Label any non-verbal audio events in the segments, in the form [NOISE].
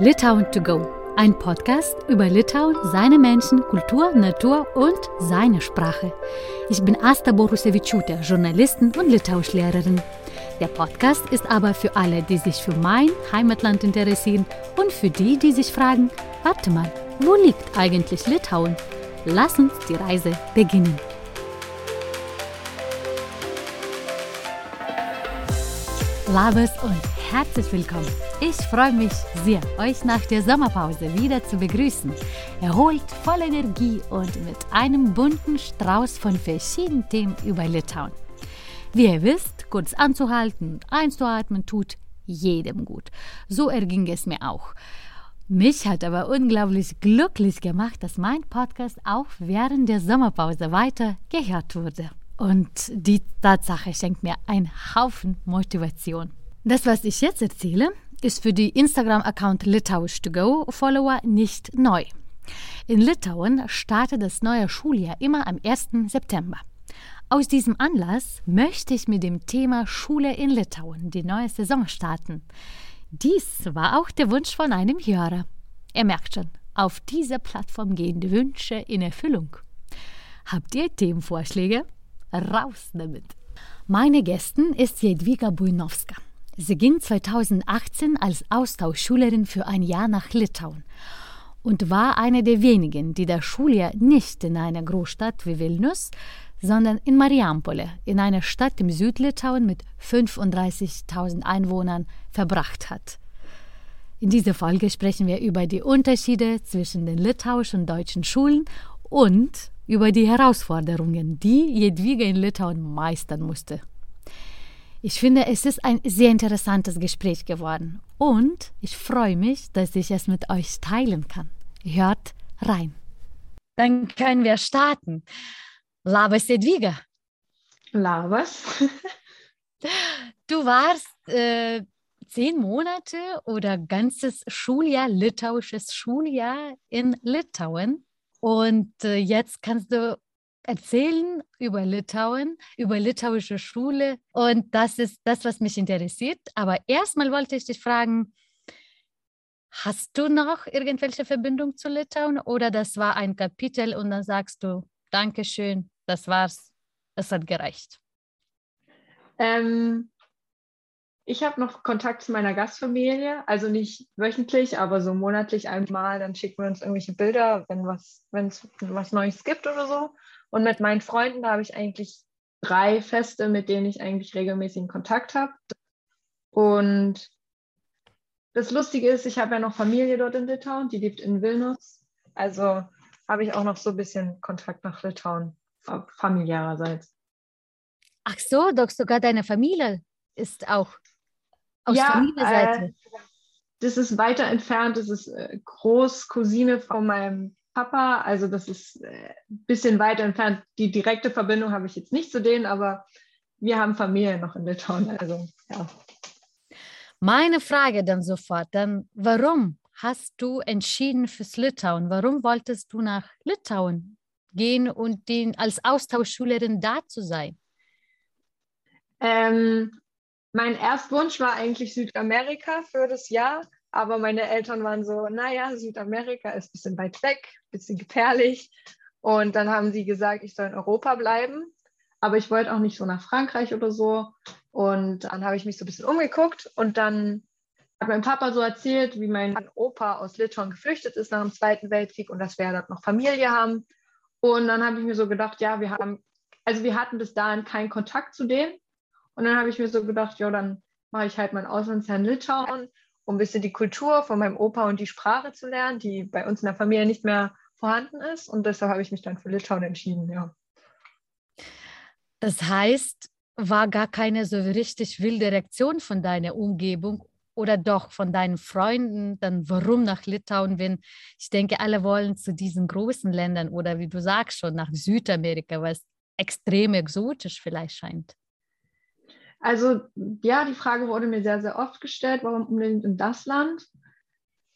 Litauen to go, ein Podcast über Litauen, seine Menschen, Kultur, Natur und seine Sprache. Ich bin Asta Borusevičiūtė, Journalistin und Litauischlehrerin. Der Podcast ist aber für alle, die sich für mein Heimatland interessieren und für die, die sich fragen, warte mal, wo liegt eigentlich Litauen? Lass uns die Reise beginnen. Labes und herzlich willkommen. Ich freue mich sehr, euch nach der Sommerpause wieder zu begrüßen. Erholt, voll Energie und mit einem bunten Strauß von verschiedenen Themen über Litauen. Wie ihr wisst, kurz anzuhalten und einzuatmen tut jedem gut. So erging es mir auch. Mich hat aber unglaublich glücklich gemacht, dass mein Podcast auch während der Sommerpause weiter gehört wurde. Und die Tatsache schenkt mir einen Haufen Motivation. Das, was ich jetzt erzähle, ist für die Instagram-Account Litauisch to go Follower nicht neu. In Litauen startet das neue Schuljahr immer am 1. September. Aus diesem Anlass möchte ich mit dem Thema Schule in Litauen die neue Saison starten. Dies war auch der Wunsch von einem Hörer. Er merkt schon, auf dieser Plattform gehen die Wünsche in Erfüllung. Habt ihr Themenvorschläge? Raus damit! Meine Gästin ist Jedwiga Bujnowska. Sie ging 2018 als Austauschschülerin für ein Jahr nach Litauen und war eine der wenigen, die das Schuljahr nicht in einer Großstadt wie Vilnius, sondern in Mariampole, in einer Stadt im Südlitauen mit 35.000 Einwohnern, verbracht hat. In dieser Folge sprechen wir über die Unterschiede zwischen den litauischen und deutschen Schulen und über die Herausforderungen, die Jedwiga in Litauen meistern musste. Ich finde, es ist ein sehr interessantes Gespräch geworden und ich freue mich, dass ich es mit euch teilen kann. Hört rein. Dann können wir starten. Labas, Edwiga. Labas. du warst äh, zehn Monate oder ganzes Schuljahr, litauisches Schuljahr in Litauen. Und äh, jetzt kannst du erzählen über Litauen, über litauische Schule. Und das ist das, was mich interessiert. Aber erstmal wollte ich dich fragen, hast du noch irgendwelche Verbindung zu Litauen oder das war ein Kapitel und dann sagst du, Dankeschön, das war's, das hat gereicht? Ähm, ich habe noch Kontakt zu meiner Gastfamilie, also nicht wöchentlich, aber so monatlich einmal. Dann schicken wir uns irgendwelche Bilder, wenn was, wenn es was Neues gibt oder so. Und mit meinen Freunden, da habe ich eigentlich drei Feste, mit denen ich eigentlich regelmäßigen Kontakt habe. Und das Lustige ist, ich habe ja noch Familie dort in Litauen, die lebt in Vilnius. Also habe ich auch noch so ein bisschen Kontakt nach Litauen, familiärerseits. Ach so, doch sogar deine Familie ist auch aus ja, Familienseite. Äh, das ist weiter entfernt, das ist äh, Großcousine von meinem Papa. Also das ist ein äh, bisschen weiter entfernt. Die direkte Verbindung habe ich jetzt nicht zu denen, aber wir haben Familie noch in Litauen. Also ja. Meine Frage dann sofort, dann warum hast du entschieden fürs Litauen? Warum wolltest du nach Litauen gehen und den, als Austauschschülerin da zu sein? Ähm, mein Erstwunsch war eigentlich Südamerika für das Jahr. Aber meine Eltern waren so, naja, Südamerika ist ein bisschen weit weg, ein bisschen gefährlich. Und dann haben sie gesagt, ich soll in Europa bleiben. Aber ich wollte auch nicht so nach Frankreich oder so. Und dann habe ich mich so ein bisschen umgeguckt und dann hat mein Papa so erzählt, wie mein Opa aus Litauen geflüchtet ist nach dem Zweiten Weltkrieg und dass wir dort noch Familie haben. Und dann habe ich mir so gedacht, ja, wir haben, also wir hatten bis dahin keinen Kontakt zu denen. Und dann habe ich mir so gedacht, ja, dann mache ich halt mein Auslandsjahr in Litauen um ein bisschen die Kultur von meinem Opa und die Sprache zu lernen, die bei uns in der Familie nicht mehr vorhanden ist. Und deshalb habe ich mich dann für Litauen entschieden, ja. Das heißt, war gar keine so richtig wilde Reaktion von deiner Umgebung oder doch von deinen Freunden, dann warum nach Litauen, wenn ich denke, alle wollen zu diesen großen Ländern oder wie du sagst schon nach Südamerika, was extrem exotisch vielleicht scheint. Also ja, die Frage wurde mir sehr, sehr oft gestellt, warum unbedingt in das Land?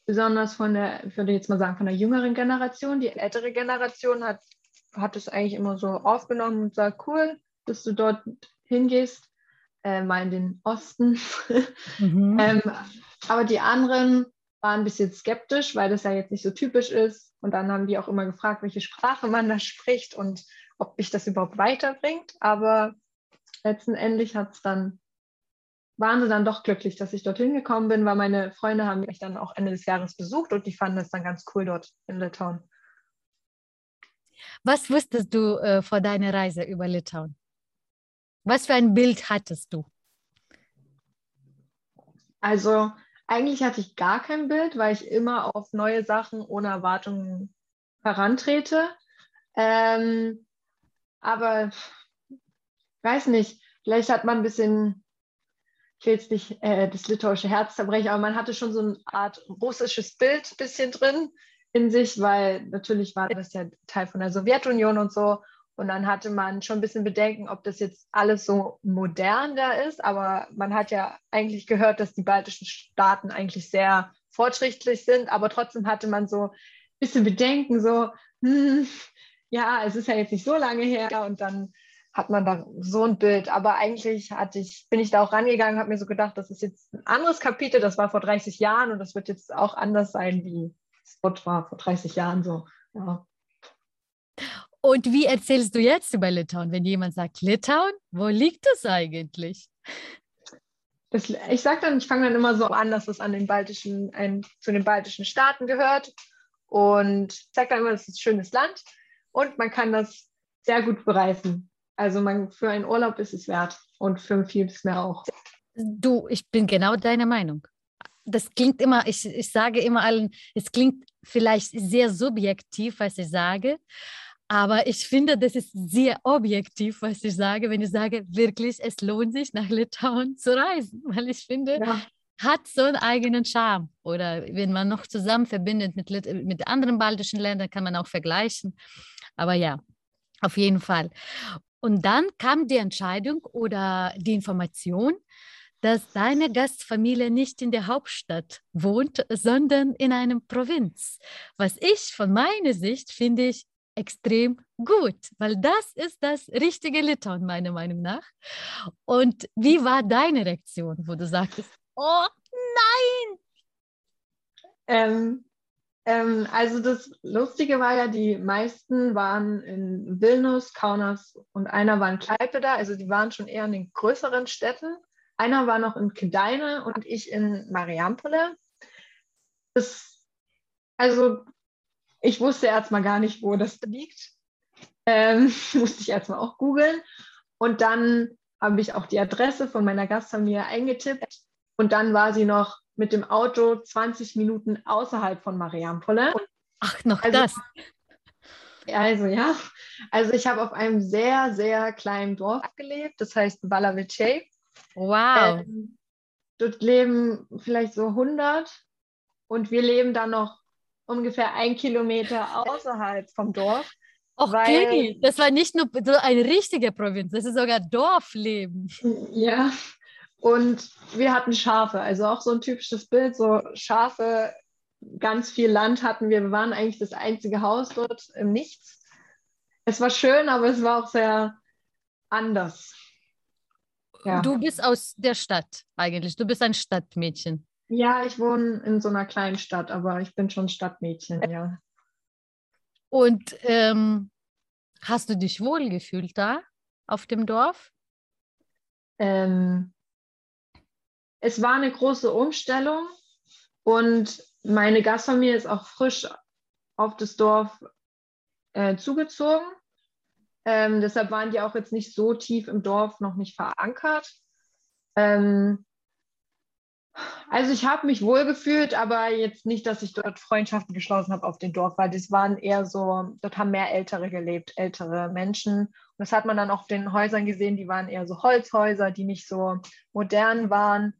Besonders von der, ich würde jetzt mal sagen, von der jüngeren Generation. Die ältere Generation hat, hat es eigentlich immer so aufgenommen und sagt, cool, dass du dort hingehst, äh, mal in den Osten. Mhm. [LAUGHS] ähm, aber die anderen waren ein bisschen skeptisch, weil das ja jetzt nicht so typisch ist. Und dann haben die auch immer gefragt, welche Sprache man da spricht und ob mich das überhaupt weiterbringt. Aber letzten Endes hat es dann, waren sie dann doch glücklich, dass ich dorthin gekommen bin, weil meine Freunde haben mich dann auch Ende des Jahres besucht und die fanden es dann ganz cool dort in Litauen. Was wusstest du äh, vor deiner Reise über Litauen? Was für ein Bild hattest du? Also eigentlich hatte ich gar kein Bild, weil ich immer auf neue Sachen ohne Erwartungen herantrete. Ähm, aber weiß nicht, vielleicht hat man ein bisschen, ich will jetzt nicht äh, das litauische Herz zerbrechen, aber man hatte schon so eine Art russisches Bild ein bisschen drin in sich, weil natürlich war das ja Teil von der Sowjetunion und so. Und dann hatte man schon ein bisschen Bedenken, ob das jetzt alles so modern da ist. Aber man hat ja eigentlich gehört, dass die baltischen Staaten eigentlich sehr fortschrittlich sind. Aber trotzdem hatte man so ein bisschen Bedenken, so, hm, ja, es ist ja jetzt nicht so lange her. Und dann hat man da so ein Bild. Aber eigentlich hatte ich, bin ich da auch rangegangen, habe mir so gedacht, das ist jetzt ein anderes Kapitel. Das war vor 30 Jahren und das wird jetzt auch anders sein, wie es dort war vor 30 Jahren so. Ja. Und wie erzählst du jetzt über Litauen, wenn jemand sagt, Litauen, wo liegt es eigentlich? Das, ich sage dann, ich fange dann immer so an, dass es an den baltischen, ein, zu den baltischen Staaten gehört. Und ich sage dann immer, es ist ein schönes Land und man kann das sehr gut bereisen. Also man, für einen Urlaub ist es wert und für vieles mehr auch. Du, ich bin genau deiner Meinung. Das klingt immer, ich, ich sage immer allen, es klingt vielleicht sehr subjektiv, was ich sage, aber ich finde, das ist sehr objektiv, was ich sage, wenn ich sage, wirklich, es lohnt sich, nach Litauen zu reisen, [LAUGHS] weil ich finde, ja. hat so einen eigenen Charme. Oder wenn man noch zusammen verbindet mit, mit anderen baltischen Ländern, kann man auch vergleichen. Aber ja, auf jeden Fall. Und dann kam die Entscheidung oder die Information, dass deine Gastfamilie nicht in der Hauptstadt wohnt, sondern in einer Provinz. Was ich von meiner Sicht finde ich extrem gut, weil das ist das richtige Litauen, meiner Meinung nach. Und wie war deine Reaktion, wo du sagtest, oh nein! Ähm, ähm, also das Lustige war ja, die meisten waren in Vilnius, Kaunas und einer war in Klaipeda, also die waren schon eher in den größeren Städten. Einer war noch in Kedaine und ich in Mariampole. Das, also ich wusste erstmal gar nicht, wo das liegt. Ähm, [LAUGHS] musste ich erstmal auch googeln. Und dann habe ich auch die Adresse von meiner Gastfamilie eingetippt. Und dann war sie noch mit dem Auto 20 Minuten außerhalb von Mariampole. Ach, noch also, das. Also ja, also ich habe auf einem sehr, sehr kleinen Dorf gelebt, das heißt Valavice. Wow. Ähm, dort leben vielleicht so 100 und wir leben dann noch ungefähr ein Kilometer außerhalb vom Dorf. Och, weil, das war nicht nur so eine richtige Provinz, das ist sogar Dorfleben. Ja, und wir hatten Schafe, also auch so ein typisches Bild, so Schafe, ganz viel Land hatten wir. Wir waren eigentlich das einzige Haus dort im Nichts. Es war schön, aber es war auch sehr anders. Ja. Du bist aus der Stadt eigentlich, du bist ein Stadtmädchen. Ja, ich wohne in so einer kleinen Stadt, aber ich bin schon Stadtmädchen, ja. Und ähm, hast du dich wohl gefühlt da auf dem Dorf? Ähm, es war eine große Umstellung und meine Gastfamilie ist auch frisch auf das Dorf äh, zugezogen. Ähm, deshalb waren die auch jetzt nicht so tief im Dorf noch nicht verankert. Ähm, also ich habe mich wohl gefühlt, aber jetzt nicht, dass ich dort Freundschaften geschlossen habe auf dem Dorf, weil das waren eher so, dort haben mehr Ältere gelebt, ältere Menschen. Und das hat man dann auch auf den Häusern gesehen, die waren eher so Holzhäuser, die nicht so modern waren.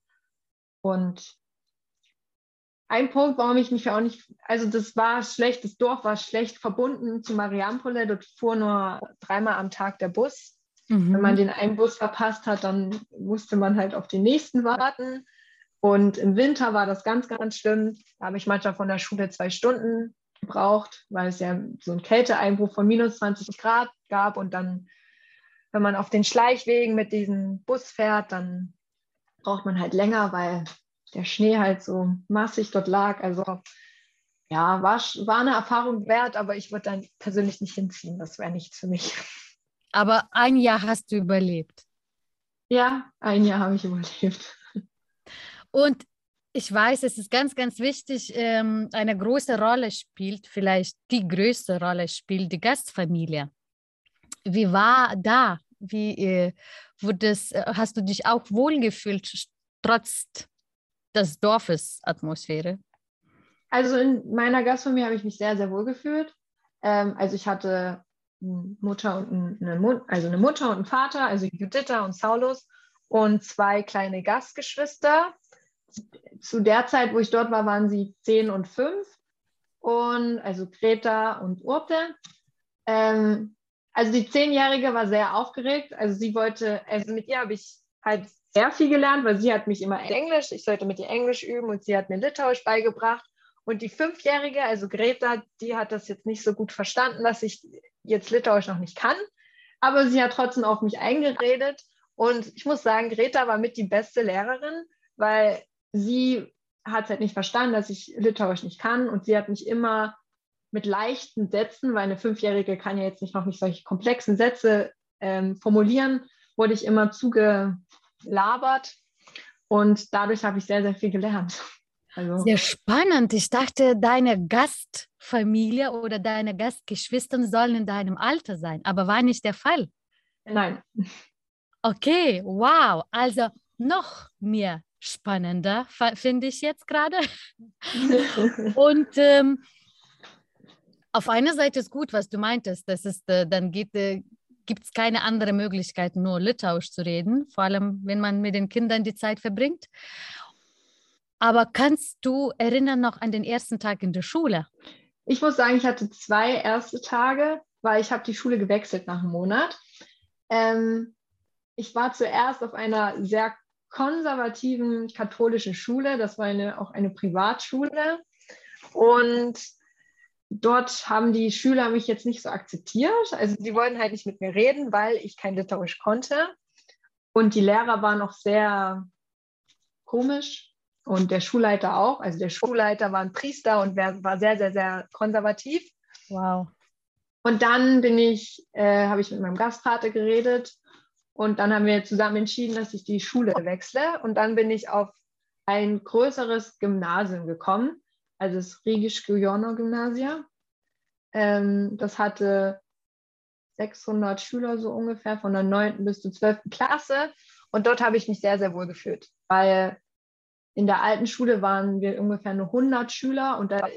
Und ein Punkt, warum ich mich auch nicht, also das war schlecht, das Dorf war schlecht verbunden zu Mariampole. Dort fuhr nur dreimal am Tag der Bus. Mhm. Wenn man den einen Bus verpasst hat, dann musste man halt auf den nächsten warten. Und im Winter war das ganz, ganz schlimm. Da habe ich manchmal von der Schule zwei Stunden gebraucht, weil es ja so einen Kälteeinbruch von minus 20 Grad gab. Und dann, wenn man auf den Schleichwegen mit diesem Bus fährt, dann braucht man halt länger, weil der Schnee halt so massig dort lag. Also ja, war, war eine Erfahrung wert, aber ich würde dann persönlich nicht hinziehen. Das wäre nichts für mich. Aber ein Jahr hast du überlebt. Ja, ein Jahr habe ich überlebt. Und ich weiß, es ist ganz, ganz wichtig, ähm, eine große Rolle spielt, vielleicht die größte Rolle spielt die Gastfamilie. Wie war da? Wie äh, das, äh, hast du dich auch wohlgefühlt, trotz des Dorfes Atmosphäre? Also in meiner Gastfamilie habe ich mich sehr, sehr wohl gefühlt. Ähm, also ich hatte Mutter und eine, also eine Mutter und einen Vater, also Juditha und Saulus und zwei kleine Gastgeschwister zu der Zeit, wo ich dort war, waren sie zehn und fünf. Und also Greta und Urte. Ähm, also die Zehnjährige war sehr aufgeregt. Also sie wollte, also mit ihr habe ich halt sehr viel gelernt, weil sie hat mich immer Englisch, ich sollte mit ihr Englisch üben und sie hat mir Litauisch beigebracht. Und die Fünfjährige, also Greta, die hat das jetzt nicht so gut verstanden, dass ich jetzt Litauisch noch nicht kann. Aber sie hat trotzdem auf mich eingeredet. Und ich muss sagen, Greta war mit die beste Lehrerin, weil sie hat es halt nicht verstanden, dass ich Litauisch nicht kann und sie hat mich immer mit leichten Sätzen, weil eine Fünfjährige kann ja jetzt nicht noch nicht solche komplexen Sätze ähm, formulieren, wurde ich immer zugelabert und dadurch habe ich sehr, sehr viel gelernt. [LAUGHS] Also, sehr spannend. Ich dachte, deine Gastfamilie oder deine Gastgeschwister sollen in deinem Alter sein, aber war nicht der Fall. Nein. Okay, wow. Also noch mehr spannender, finde ich jetzt gerade. [LAUGHS] und ähm, auf einer Seite ist gut, was du meintest. Das ist, äh, dann gibt es äh, keine andere Möglichkeit, nur Litauisch zu reden, vor allem wenn man mit den Kindern die Zeit verbringt. Aber kannst du erinnern noch an den ersten Tag in der Schule? Ich muss sagen, ich hatte zwei erste Tage, weil ich habe die Schule gewechselt nach einem Monat. Ähm, ich war zuerst auf einer sehr konservativen katholischen Schule. Das war eine, auch eine Privatschule. Und dort haben die Schüler mich jetzt nicht so akzeptiert. Also die wollten halt nicht mit mir reden, weil ich kein Litauisch konnte. Und die Lehrer waren auch sehr komisch und der Schulleiter auch. Also der Schulleiter war ein Priester und war sehr, sehr, sehr konservativ. Wow. Und dann bin ich, äh, habe ich mit meinem Gastvater geredet und dann haben wir zusammen entschieden, dass ich die Schule wechsle. Und dann bin ich auf ein größeres Gymnasium gekommen, also das Rigisch Gujono Gymnasium. Ähm, das hatte 600 Schüler so ungefähr, von der 9. bis zur 12. Klasse. Und dort habe ich mich sehr, sehr wohl gefühlt, weil in der alten Schule waren wir ungefähr nur 100 Schüler und da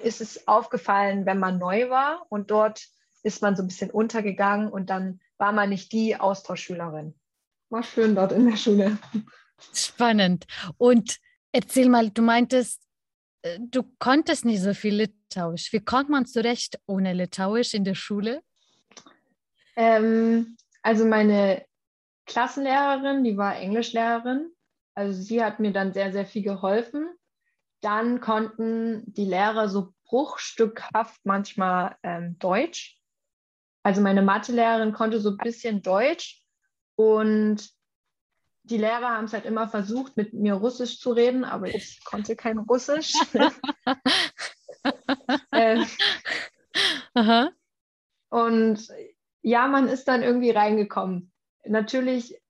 ist es aufgefallen, wenn man neu war und dort ist man so ein bisschen untergegangen und dann war man nicht die Austauschschülerin. War schön dort in der Schule. Spannend. Und erzähl mal, du meintest, du konntest nicht so viel Litauisch. Wie kommt man zurecht ohne Litauisch in der Schule? Ähm, also meine Klassenlehrerin, die war Englischlehrerin. Also sie hat mir dann sehr, sehr viel geholfen. Dann konnten die Lehrer so bruchstückhaft manchmal ähm, Deutsch. Also meine Mathelehrerin konnte so ein bisschen Deutsch und die Lehrer haben es halt immer versucht, mit mir Russisch zu reden, aber ich konnte kein Russisch. [LAUGHS] äh, und ja, man ist dann irgendwie reingekommen. Natürlich,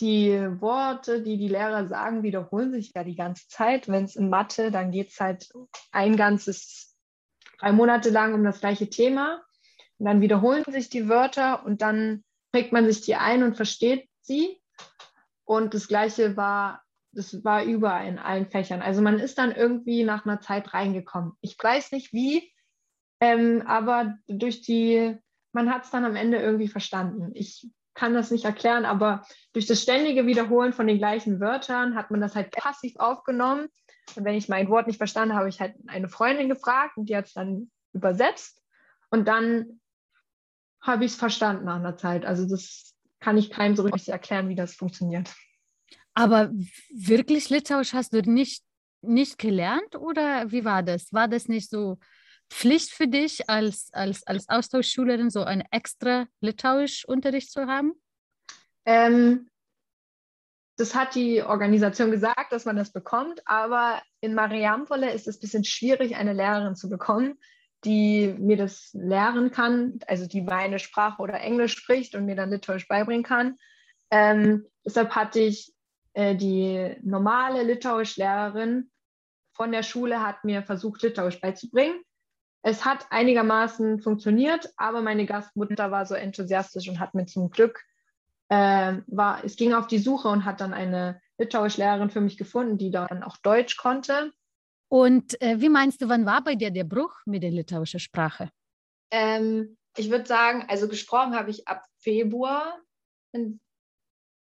die Worte, die die Lehrer sagen, wiederholen sich ja die ganze Zeit. Wenn es in Mathe, dann geht es halt ein ganzes, drei Monate lang um das gleiche Thema. Und dann wiederholen sich die Wörter und dann prägt man sich die ein und versteht sie. Und das Gleiche war, das war überall in allen Fächern. Also man ist dann irgendwie nach einer Zeit reingekommen. Ich weiß nicht wie, ähm, aber durch die, man hat es dann am Ende irgendwie verstanden. Ich kann das nicht erklären, aber durch das ständige Wiederholen von den gleichen Wörtern hat man das halt passiv aufgenommen. Und wenn ich mein Wort nicht verstanden habe, habe ich halt eine Freundin gefragt und die hat es dann übersetzt. Und dann habe ich es verstanden nach einer Zeit. Also das kann ich keinem so richtig erklären, wie das funktioniert. Aber wirklich Litauisch hast du nicht, nicht gelernt oder wie war das? War das nicht so Pflicht für dich als, als, als Austauschschülerin, so einen extra Litauisch-Unterricht zu haben? Ähm, das hat die Organisation gesagt, dass man das bekommt, aber in Mariampole ist es ein bisschen schwierig, eine Lehrerin zu bekommen, die mir das lehren kann, also die meine Sprache oder Englisch spricht und mir dann Litauisch beibringen kann. Ähm, deshalb hatte ich äh, die normale Litauisch-Lehrerin von der Schule hat mir versucht, Litauisch beizubringen. Es hat einigermaßen funktioniert, aber meine Gastmutter war so enthusiastisch und hat mir zum Glück äh, war, es ging auf die Suche und hat dann eine Litauisch-Lehrerin für mich gefunden, die dann auch Deutsch konnte. Und äh, wie meinst du, wann war bei dir der Bruch mit der litauischen Sprache? Ähm, ich würde sagen, also gesprochen habe ich ab Februar,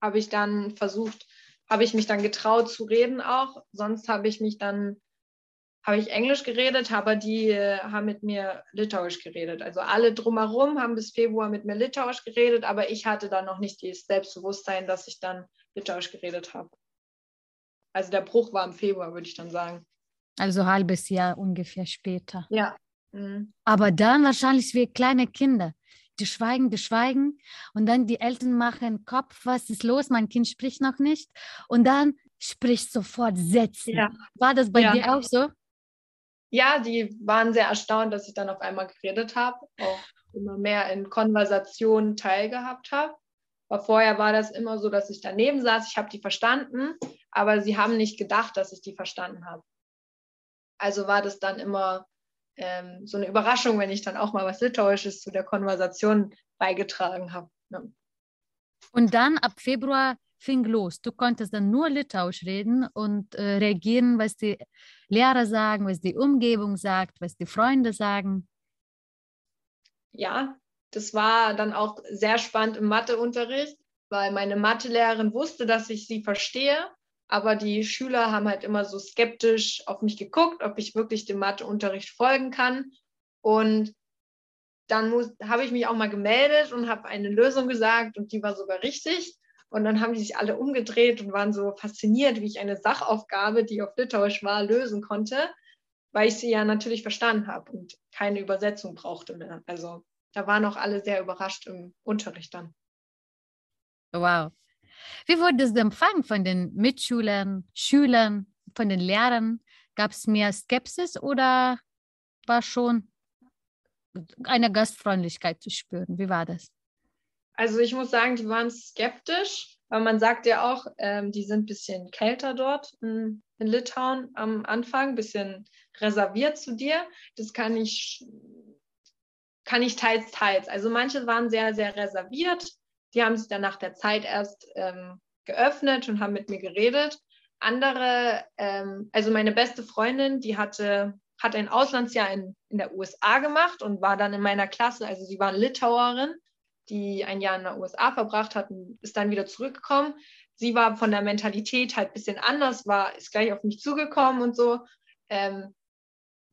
habe ich dann versucht, habe ich mich dann getraut zu reden auch. Sonst habe ich mich dann, habe ich Englisch geredet, aber die äh, haben mit mir Litauisch geredet. Also alle drumherum haben bis Februar mit mir Litauisch geredet, aber ich hatte dann noch nicht das Selbstbewusstsein, dass ich dann Litauisch geredet habe. Also der Bruch war im Februar, würde ich dann sagen. Also ein halbes Jahr ungefähr später. Ja. Mhm. Aber dann wahrscheinlich wie kleine Kinder. Die schweigen, die schweigen und dann die Eltern machen Kopf, was ist los? Mein Kind spricht noch nicht. Und dann spricht sofort Sätze. Ja. War das bei ja. dir auch so? Ja, die waren sehr erstaunt, dass ich dann auf einmal geredet habe, auch immer mehr in Konversationen teilgehabt habe. Aber vorher war das immer so, dass ich daneben saß, ich habe die verstanden, aber sie haben nicht gedacht, dass ich die verstanden habe. Also war das dann immer ähm, so eine Überraschung, wenn ich dann auch mal was Litauisches zu der Konversation beigetragen habe. Ne? Und dann ab Februar fing los. Du konntest dann nur Litauisch reden und äh, reagieren, was die Lehrer sagen, was die Umgebung sagt, was die Freunde sagen. Ja, das war dann auch sehr spannend im Matheunterricht, weil meine Mathelehrerin wusste, dass ich sie verstehe aber die Schüler haben halt immer so skeptisch auf mich geguckt, ob ich wirklich dem Matheunterricht folgen kann. Und dann habe ich mich auch mal gemeldet und habe eine Lösung gesagt und die war sogar richtig. Und dann haben die sich alle umgedreht und waren so fasziniert, wie ich eine Sachaufgabe, die auf Litauisch war, lösen konnte, weil ich sie ja natürlich verstanden habe und keine Übersetzung brauchte mehr. Also da waren auch alle sehr überrascht im Unterricht dann. Wow, wie wurde es empfangen von den Mitschülern, Schülern, von den Lehrern? Gab es mehr Skepsis oder war schon eine Gastfreundlichkeit zu spüren? Wie war das? Also ich muss sagen, die waren skeptisch, weil man sagt ja auch, ähm, die sind ein bisschen kälter dort in, in Litauen am Anfang, ein bisschen reserviert zu dir. Das kann ich, kann ich teils, teils. Also manche waren sehr, sehr reserviert die haben sich dann nach der Zeit erst ähm, geöffnet und haben mit mir geredet. Andere, ähm, also meine beste Freundin, die hatte, hat ein Auslandsjahr in, in der USA gemacht und war dann in meiner Klasse, also sie war Litauerin, die ein Jahr in der USA verbracht hat und ist dann wieder zurückgekommen. Sie war von der Mentalität halt ein bisschen anders, war, ist gleich auf mich zugekommen und so. Ähm,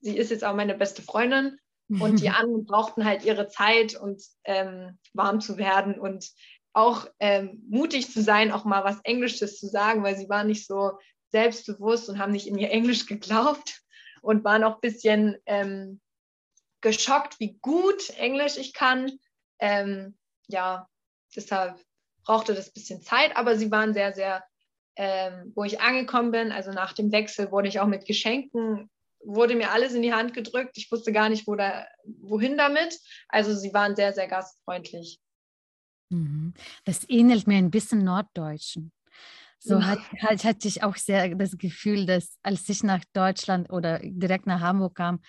sie ist jetzt auch meine beste Freundin und die [LAUGHS] anderen brauchten halt ihre Zeit und ähm, warm zu werden und auch ähm, mutig zu sein, auch mal was Englisches zu sagen, weil sie waren nicht so selbstbewusst und haben nicht in ihr Englisch geglaubt und waren auch ein bisschen ähm, geschockt, wie gut Englisch ich kann. Ähm, ja, deshalb brauchte das ein bisschen Zeit, aber sie waren sehr, sehr, ähm, wo ich angekommen bin, also nach dem Wechsel wurde ich auch mit Geschenken wurde mir alles in die Hand gedrückt. Ich wusste gar nicht, wo da, wohin damit. Also sie waren sehr, sehr gastfreundlich. Mhm. Das ähnelt mir ein bisschen Norddeutschen. So ja. hat, halt, hatte ich auch sehr das Gefühl, dass als ich nach Deutschland oder direkt nach Hamburg kam,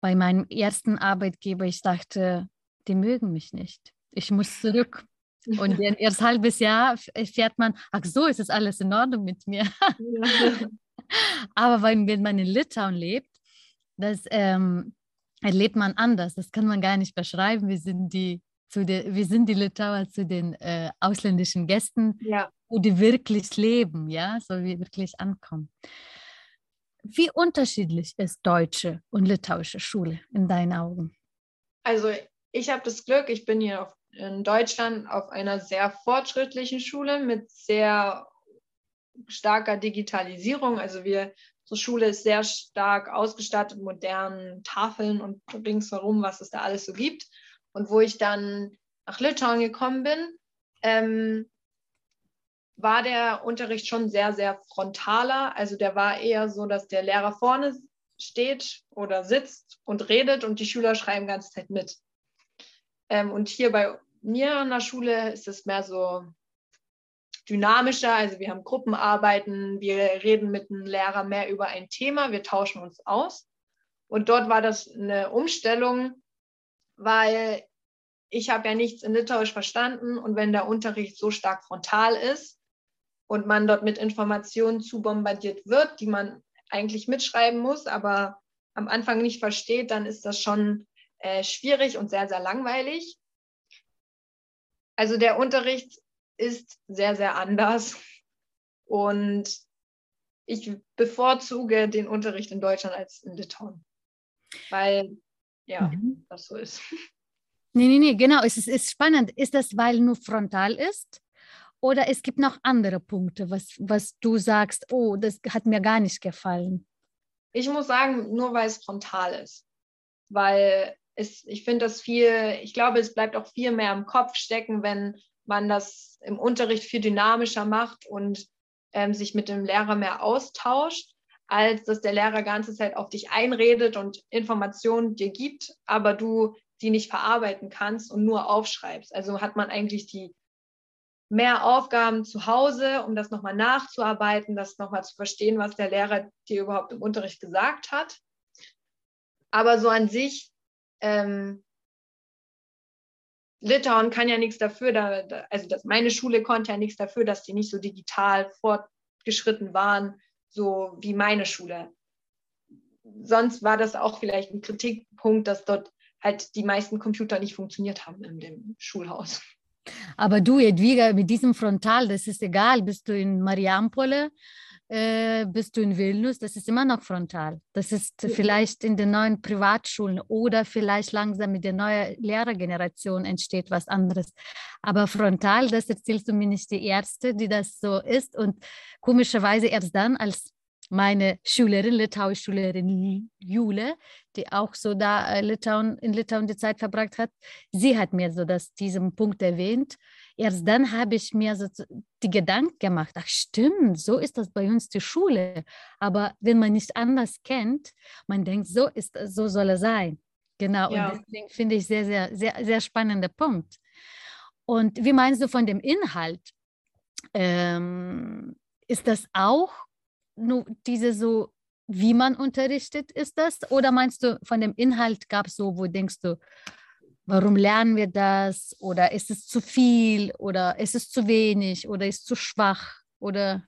bei meinem ersten Arbeitgeber, ich dachte, die mögen mich nicht. Ich muss zurück. Und [LAUGHS] erst ein halbes Jahr fährt man, ach so, ist es alles in Ordnung mit mir. Aber wenn man in Litauen lebt, das ähm, erlebt man anders. Das kann man gar nicht beschreiben. Wir sind die, zu der, wir sind die Litauer zu den äh, ausländischen Gästen, ja. wo die wirklich leben, ja, so wie wirklich ankommen. Wie unterschiedlich ist deutsche und litauische Schule in deinen Augen? Also ich habe das Glück, ich bin hier auf, in Deutschland auf einer sehr fortschrittlichen Schule mit sehr starker Digitalisierung. Also wir, unsere Schule ist sehr stark ausgestattet, modernen Tafeln und ringsherum, was es da alles so gibt. Und wo ich dann nach Litauen gekommen bin, ähm, war der Unterricht schon sehr, sehr frontaler. Also der war eher so, dass der Lehrer vorne steht oder sitzt und redet und die Schüler schreiben ganze Zeit mit. Ähm, und hier bei mir an der Schule ist es mehr so dynamischer. Also wir haben Gruppenarbeiten, wir reden mit dem Lehrer mehr über ein Thema, wir tauschen uns aus. Und dort war das eine Umstellung, weil ich habe ja nichts in Litauisch verstanden und wenn der Unterricht so stark frontal ist und man dort mit Informationen zu bombardiert wird, die man eigentlich mitschreiben muss, aber am Anfang nicht versteht, dann ist das schon äh, schwierig und sehr, sehr langweilig. Also der Unterricht ist sehr, sehr anders und ich bevorzuge den Unterricht in Deutschland als in Litauen, weil ja, mhm. das so ist. [LAUGHS] Nee, nee, nee, genau, es ist, ist spannend. Ist das, weil nur frontal ist? Oder es gibt noch andere Punkte, was, was du sagst, oh, das hat mir gar nicht gefallen? Ich muss sagen, nur weil es frontal ist. Weil es, ich finde das viel, ich glaube, es bleibt auch viel mehr im Kopf stecken, wenn man das im Unterricht viel dynamischer macht und ähm, sich mit dem Lehrer mehr austauscht, als dass der Lehrer ganze Zeit auf dich einredet und Informationen dir gibt, aber du die nicht verarbeiten kannst und nur aufschreibst. Also hat man eigentlich die mehr Aufgaben zu Hause, um das nochmal nachzuarbeiten, das nochmal zu verstehen, was der Lehrer dir überhaupt im Unterricht gesagt hat. Aber so an sich, ähm, Litauen kann ja nichts dafür, da, da, also das, meine Schule konnte ja nichts dafür, dass die nicht so digital fortgeschritten waren, so wie meine Schule. Sonst war das auch vielleicht ein Kritikpunkt, dass dort halt die meisten Computer nicht funktioniert haben in dem Schulhaus. Aber du, Edwiga, mit diesem Frontal, das ist egal, bist du in Mariampole, äh, bist du in Vilnius, das ist immer noch frontal. Das ist ja. vielleicht in den neuen Privatschulen oder vielleicht langsam mit der neuen Lehrergeneration entsteht was anderes. Aber frontal, das erzählst du mir nicht die Erste, die das so ist. Und komischerweise erst dann, als meine Schülerin, litauische Schülerin Jule, die auch so da äh, Litauen, in Litauen die Zeit verbracht hat, sie hat mir so das, diesen Punkt erwähnt. Erst dann habe ich mir so die Gedanken gemacht, ach stimmt, so ist das bei uns die Schule. Aber wenn man nicht anders kennt, man denkt, so ist so soll es sein. Genau, ja. und deswegen finde ich sehr, sehr, sehr, sehr spannender Punkt. Und wie meinst du von dem Inhalt? Ähm, ist das auch nur diese so, wie man unterrichtet, ist das? Oder meinst du, von dem Inhalt gab es so, wo denkst du, warum lernen wir das? Oder ist es zu viel? Oder ist es zu wenig? Oder ist es zu schwach? Oder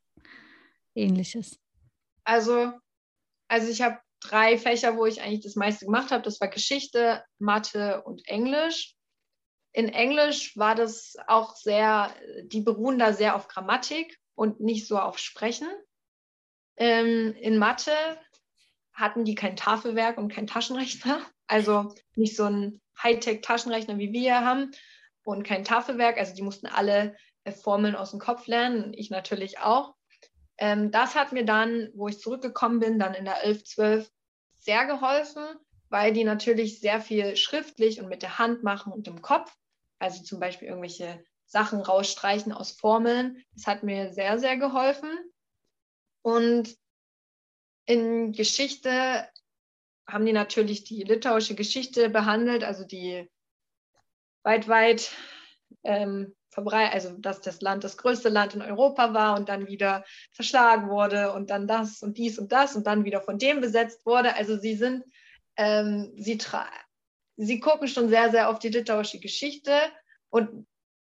ähnliches? Also, also ich habe drei Fächer, wo ich eigentlich das meiste gemacht habe. Das war Geschichte, Mathe und Englisch. In Englisch war das auch sehr, die beruhen da sehr auf Grammatik und nicht so auf Sprechen. Ähm, in Mathe hatten die kein Tafelwerk und kein Taschenrechner, also nicht so ein Hightech-Taschenrechner wie wir haben und kein Tafelwerk. Also die mussten alle äh, Formeln aus dem Kopf lernen, ich natürlich auch. Ähm, das hat mir dann, wo ich zurückgekommen bin, dann in der 11, 12 sehr geholfen, weil die natürlich sehr viel schriftlich und mit der Hand machen und im Kopf. Also zum Beispiel irgendwelche Sachen rausstreichen aus Formeln. Das hat mir sehr, sehr geholfen. Und in Geschichte haben die natürlich die litauische Geschichte behandelt, also die weit, weit ähm, verbreitet, also dass das Land das größte Land in Europa war und dann wieder zerschlagen wurde und dann das und dies und das und dann wieder von dem besetzt wurde. Also sie sind, ähm, sie, sie gucken schon sehr, sehr auf die litauische Geschichte und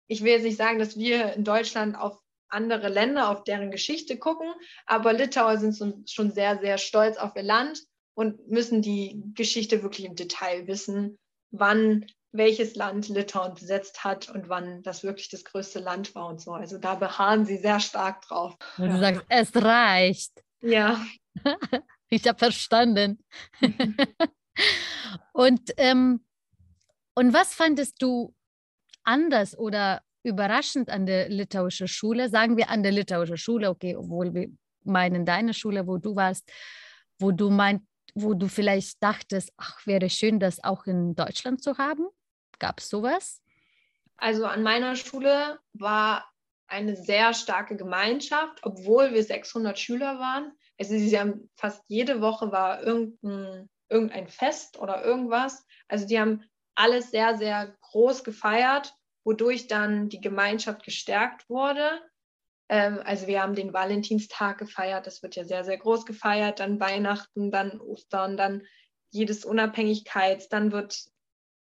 ich will jetzt nicht sagen, dass wir in Deutschland auf andere Länder, auf deren Geschichte gucken. Aber Litauer sind schon sehr, sehr stolz auf ihr Land und müssen die Geschichte wirklich im Detail wissen, wann welches Land Litauen besetzt hat und wann das wirklich das größte Land war und so. Also da beharren sie sehr stark drauf. Und du sagst, es reicht. Ja. [LAUGHS] ich habe verstanden. [LAUGHS] und, ähm, und was fandest du anders oder überraschend an der litauischen Schule, sagen wir an der litauischen Schule, okay, obwohl wir meinen deine Schule, wo du warst, wo du meint, wo du vielleicht dachtest, ach, wäre schön, das auch in Deutschland zu haben? Gab es sowas? Also an meiner Schule war eine sehr starke Gemeinschaft, obwohl wir 600 Schüler waren. Also sie haben fast jede Woche war irgendein, irgendein Fest oder irgendwas. Also die haben alles sehr, sehr groß gefeiert, wodurch dann die Gemeinschaft gestärkt wurde. Ähm, also wir haben den Valentinstag gefeiert, das wird ja sehr, sehr groß gefeiert, dann Weihnachten, dann Ostern, dann jedes Unabhängigkeits, dann wird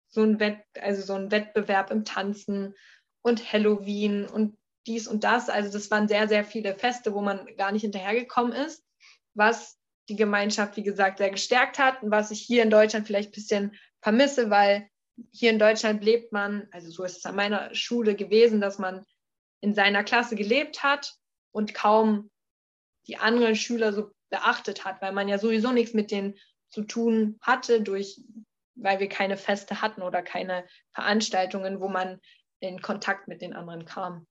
so ein Wett, also so ein Wettbewerb im Tanzen und Halloween und dies und das. Also das waren sehr, sehr viele Feste, wo man gar nicht hinterhergekommen ist, was die Gemeinschaft, wie gesagt, sehr gestärkt hat und was ich hier in Deutschland vielleicht ein bisschen vermisse, weil hier in Deutschland lebt man, also so ist es an meiner Schule gewesen, dass man in seiner Klasse gelebt hat und kaum die anderen Schüler so beachtet hat, weil man ja sowieso nichts mit denen zu tun hatte, durch, weil wir keine Feste hatten oder keine Veranstaltungen, wo man in Kontakt mit den anderen kam.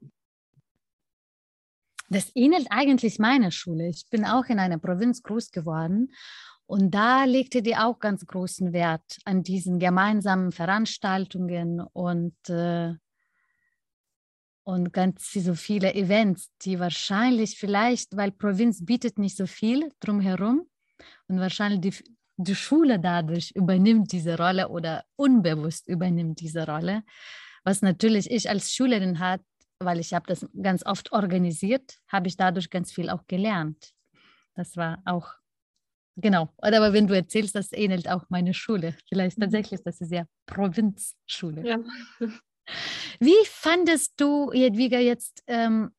Das ähnelt eigentlich meiner Schule. Ich bin auch in einer Provinz groß geworden und da legte die auch ganz großen Wert an diesen gemeinsamen Veranstaltungen und, äh, und ganz so viele Events, die wahrscheinlich vielleicht, weil Provinz bietet nicht so viel drumherum und wahrscheinlich die, die Schule dadurch übernimmt diese Rolle oder unbewusst übernimmt diese Rolle, was natürlich ich als Schülerin hat, weil ich habe das ganz oft organisiert, habe ich dadurch ganz viel auch gelernt. Das war auch, genau. Aber wenn du erzählst, das ähnelt auch meine Schule. Vielleicht mhm. tatsächlich, das ist ja Provinzschule. Ja. Wie fandest du, Jedwiga, jetzt ähm,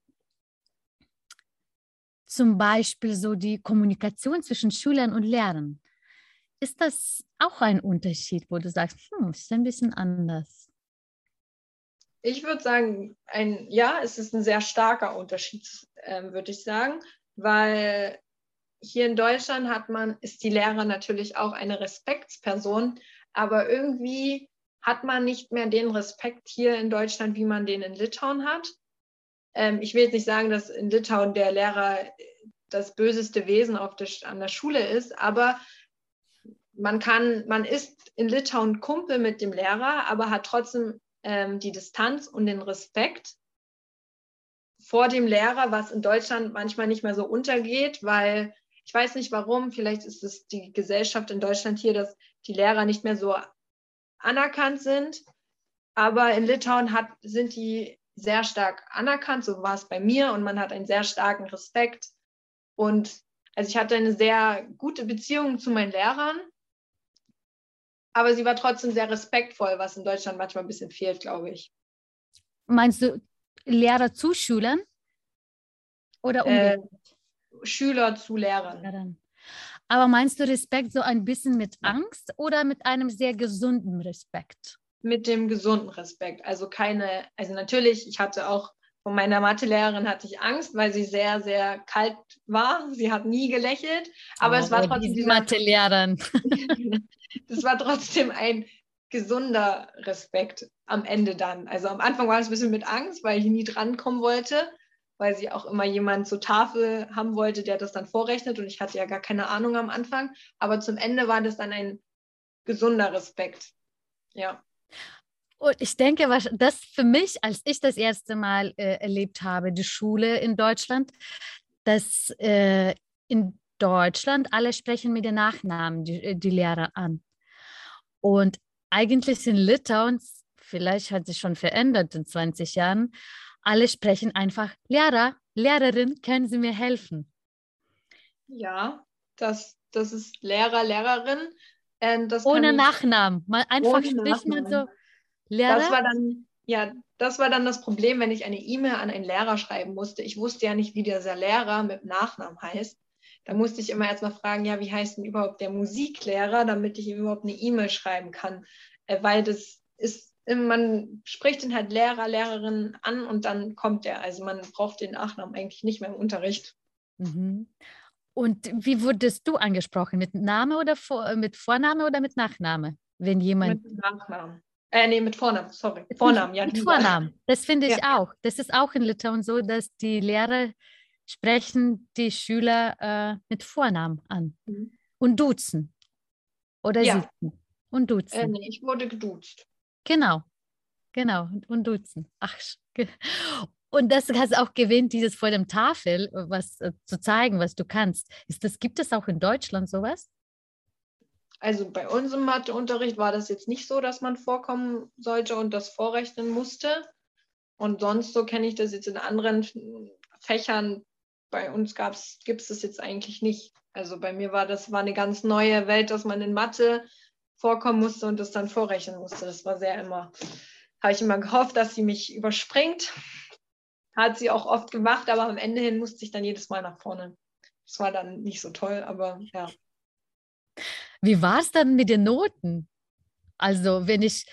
zum Beispiel so die Kommunikation zwischen Schülern und Lehrern? Ist das auch ein Unterschied, wo du sagst, hm, ist ein bisschen anders? Ich würde sagen, ein, ja, es ist ein sehr starker Unterschied, äh, würde ich sagen, weil hier in Deutschland hat man, ist die Lehrer natürlich auch eine Respektsperson, aber irgendwie hat man nicht mehr den Respekt hier in Deutschland, wie man den in Litauen hat. Ähm, ich will jetzt nicht sagen, dass in Litauen der Lehrer das böseste Wesen der, an der Schule ist, aber man kann, man ist in Litauen Kumpel mit dem Lehrer, aber hat trotzdem ähm, die Distanz und den Respekt vor dem Lehrer, was in Deutschland manchmal nicht mehr so untergeht, weil ich weiß nicht warum, vielleicht ist es die Gesellschaft in Deutschland hier, dass die Lehrer nicht mehr so anerkannt sind. Aber in Litauen hat, sind die sehr stark anerkannt, so war es bei mir und man hat einen sehr starken Respekt. Und also ich hatte eine sehr gute Beziehung zu meinen Lehrern aber sie war trotzdem sehr respektvoll, was in Deutschland manchmal ein bisschen fehlt, glaube ich. Meinst du Lehrer zu Schülern? Oder äh, Schüler zu Lehrern. Aber meinst du Respekt so ein bisschen mit Angst oder mit einem sehr gesunden Respekt? Mit dem gesunden Respekt. Also keine, also natürlich, ich hatte auch von meiner Mathelehrerin hatte ich Angst, weil sie sehr, sehr kalt war. Sie hat nie gelächelt, aber oh, es war trotzdem die Mathelehrerin. [LAUGHS] das war trotzdem ein gesunder Respekt am Ende dann. Also am Anfang war es ein bisschen mit Angst, weil ich nie drankommen wollte, weil sie auch immer jemanden zur Tafel haben wollte, der das dann vorrechnet und ich hatte ja gar keine Ahnung am Anfang. Aber zum Ende war das dann ein gesunder Respekt. Ja. Und ich denke, das für mich, als ich das erste Mal äh, erlebt habe, die Schule in Deutschland, dass äh, in Deutschland alle sprechen mit den Nachnamen die, äh, die Lehrer an. Und eigentlich in Litauen, vielleicht hat sich schon verändert in 20 Jahren, alle sprechen einfach Lehrer, Lehrerin, können Sie mir helfen? Ja, das, das ist Lehrer, Lehrerin. Ähm, ohne Nachnamen. Man, einfach spricht man so Lehrer. Das war dann, ja, das war dann das Problem, wenn ich eine E-Mail an einen Lehrer schreiben musste. Ich wusste ja nicht, wie dieser Lehrer mit Nachnamen heißt. Da musste ich immer erstmal fragen, ja, wie heißt denn überhaupt der Musiklehrer, damit ich ihm überhaupt eine E-Mail schreiben kann. Äh, weil das ist, man spricht den halt Lehrer, Lehrerin an und dann kommt er. Also man braucht den Nachnamen eigentlich nicht mehr im Unterricht. Mhm. Und wie wurdest du angesprochen? Mit Name oder vor, mit Vorname oder mit Nachname? Wenn jemand. Mit Nachnamen. Äh, nee, mit Vornamen, sorry. Vornamen, ja. Mit Vornamen. Das finde ich ja. auch. Das ist auch in Litauen so, dass die Lehrer sprechen die Schüler äh, mit Vornamen an mhm. und duzen. Oder ja. sitzen und duzen. Äh, nee, ich wurde geduzt. Genau, genau, und duzen. Ach, Und das hast auch gewinnt, dieses vor dem Tafel, was äh, zu zeigen, was du kannst. Ist das, gibt es auch in Deutschland sowas? Also bei uns im Matheunterricht war das jetzt nicht so, dass man vorkommen sollte und das vorrechnen musste. Und sonst so kenne ich das jetzt in anderen Fächern. Bei uns gibt es das jetzt eigentlich nicht. Also bei mir war das war eine ganz neue Welt, dass man in Mathe vorkommen musste und das dann vorrechnen musste. Das war sehr immer, habe ich immer gehofft, dass sie mich überspringt. Hat sie auch oft gemacht, aber am Ende hin musste ich dann jedes Mal nach vorne. Das war dann nicht so toll, aber ja. Wie war es dann mit den Noten? Also, wenn ich,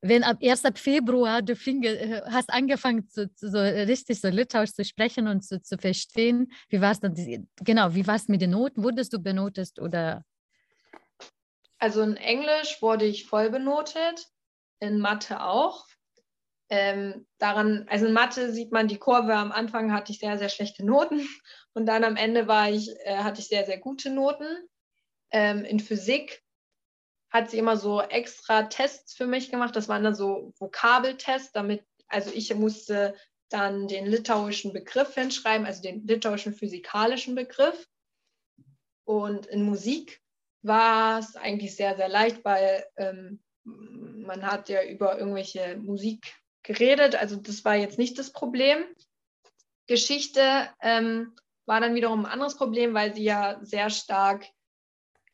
wenn ab 1. Februar du fing, äh, hast angefangen, zu, so richtig so Litauisch zu sprechen und zu, zu verstehen, wie war es dann? Genau, wie war es mit den Noten? Wurdest du benotet oder? Also in Englisch wurde ich voll benotet, in Mathe auch. Ähm, daran, also in Mathe sieht man die Kurve. Am Anfang hatte ich sehr, sehr schlechte Noten [LAUGHS] und dann am Ende war ich, äh, hatte ich sehr, sehr gute Noten ähm, in Physik hat sie immer so extra Tests für mich gemacht. Das waren dann so Vokabeltests, damit, also ich musste dann den litauischen Begriff hinschreiben, also den litauischen physikalischen Begriff. Und in Musik war es eigentlich sehr, sehr leicht, weil ähm, man hat ja über irgendwelche Musik geredet. Also das war jetzt nicht das Problem. Geschichte ähm, war dann wiederum ein anderes Problem, weil sie ja sehr stark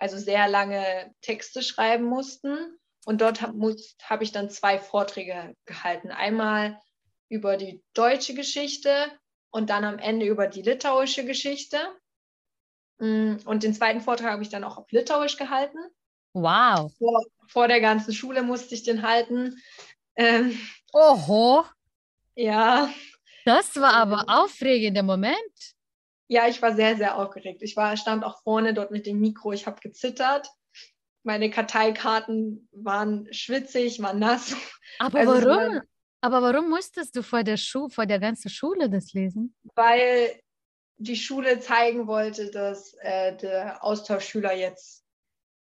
also sehr lange Texte schreiben mussten. Und dort habe hab ich dann zwei Vorträge gehalten. Einmal über die deutsche Geschichte und dann am Ende über die litauische Geschichte. Mm, und den zweiten Vortrag habe ich dann auch auf Litauisch gehalten. Wow. Vor, vor der ganzen Schule musste ich den halten. Ähm, Oho. Ja. Das war aber aufregender Moment. Ja, ich war sehr, sehr aufgeregt. Ich war, stand auch vorne dort mit dem Mikro. Ich habe gezittert. Meine Karteikarten waren schwitzig, waren nass. Aber also warum? So aber warum musstest du vor der Schule, vor der ganzen Schule das lesen? Weil die Schule zeigen wollte, dass äh, der Austauschschüler jetzt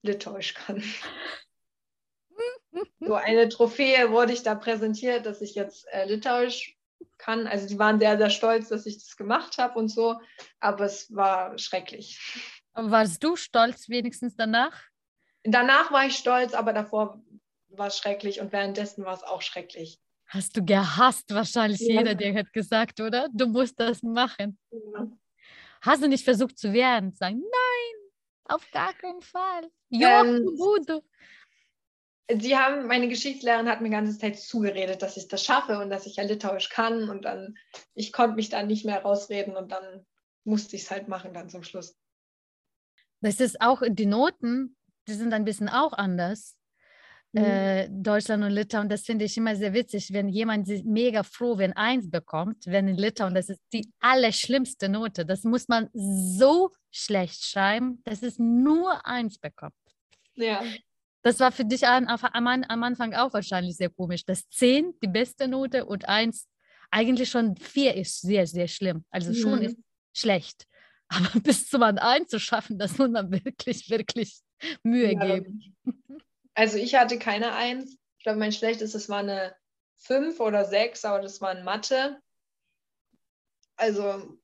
Litauisch kann. [LAUGHS] so eine Trophäe wurde ich da präsentiert, dass ich jetzt äh, Litauisch kann. Also die waren sehr, sehr stolz, dass ich das gemacht habe und so, aber es war schrecklich. Warst du stolz wenigstens danach? Danach war ich stolz, aber davor war es schrecklich und währenddessen war es auch schrecklich. Hast du gehasst, wahrscheinlich ja. jeder, der hat gesagt, oder? Du musst das machen. Ja. Hast du nicht versucht zu wehren, sagen, nein, auf gar keinen Fall. Ja, ähm, sie haben, meine Geschichtslehrerin hat mir die ganze Zeit zugeredet, dass ich das schaffe und dass ich ja Litauisch kann und dann, ich konnte mich dann nicht mehr rausreden und dann musste ich es halt machen dann zum Schluss. Das ist auch, die Noten, die sind ein bisschen auch anders. Mhm. Äh, Deutschland und Litauen, das finde ich immer sehr witzig, wenn jemand mega froh, wenn eins bekommt, wenn in Litauen, das ist die allerschlimmste Note. Das muss man so schlecht schreiben, dass es nur eins bekommt. Ja. Das war für dich am, am, am Anfang auch wahrscheinlich sehr komisch. Das 10, die beste Note und 1, eigentlich schon 4 ist sehr, sehr schlimm. Also schon mhm. ist schlecht. [LAUGHS] Aber bis zum an 1 zu schaffen, das muss man wirklich, wirklich Mühe ja, geben. [LAUGHS] Also ich hatte keine 1. Ich glaube, mein schlechtestes war eine 5 oder 6, aber das war in Mathe. Also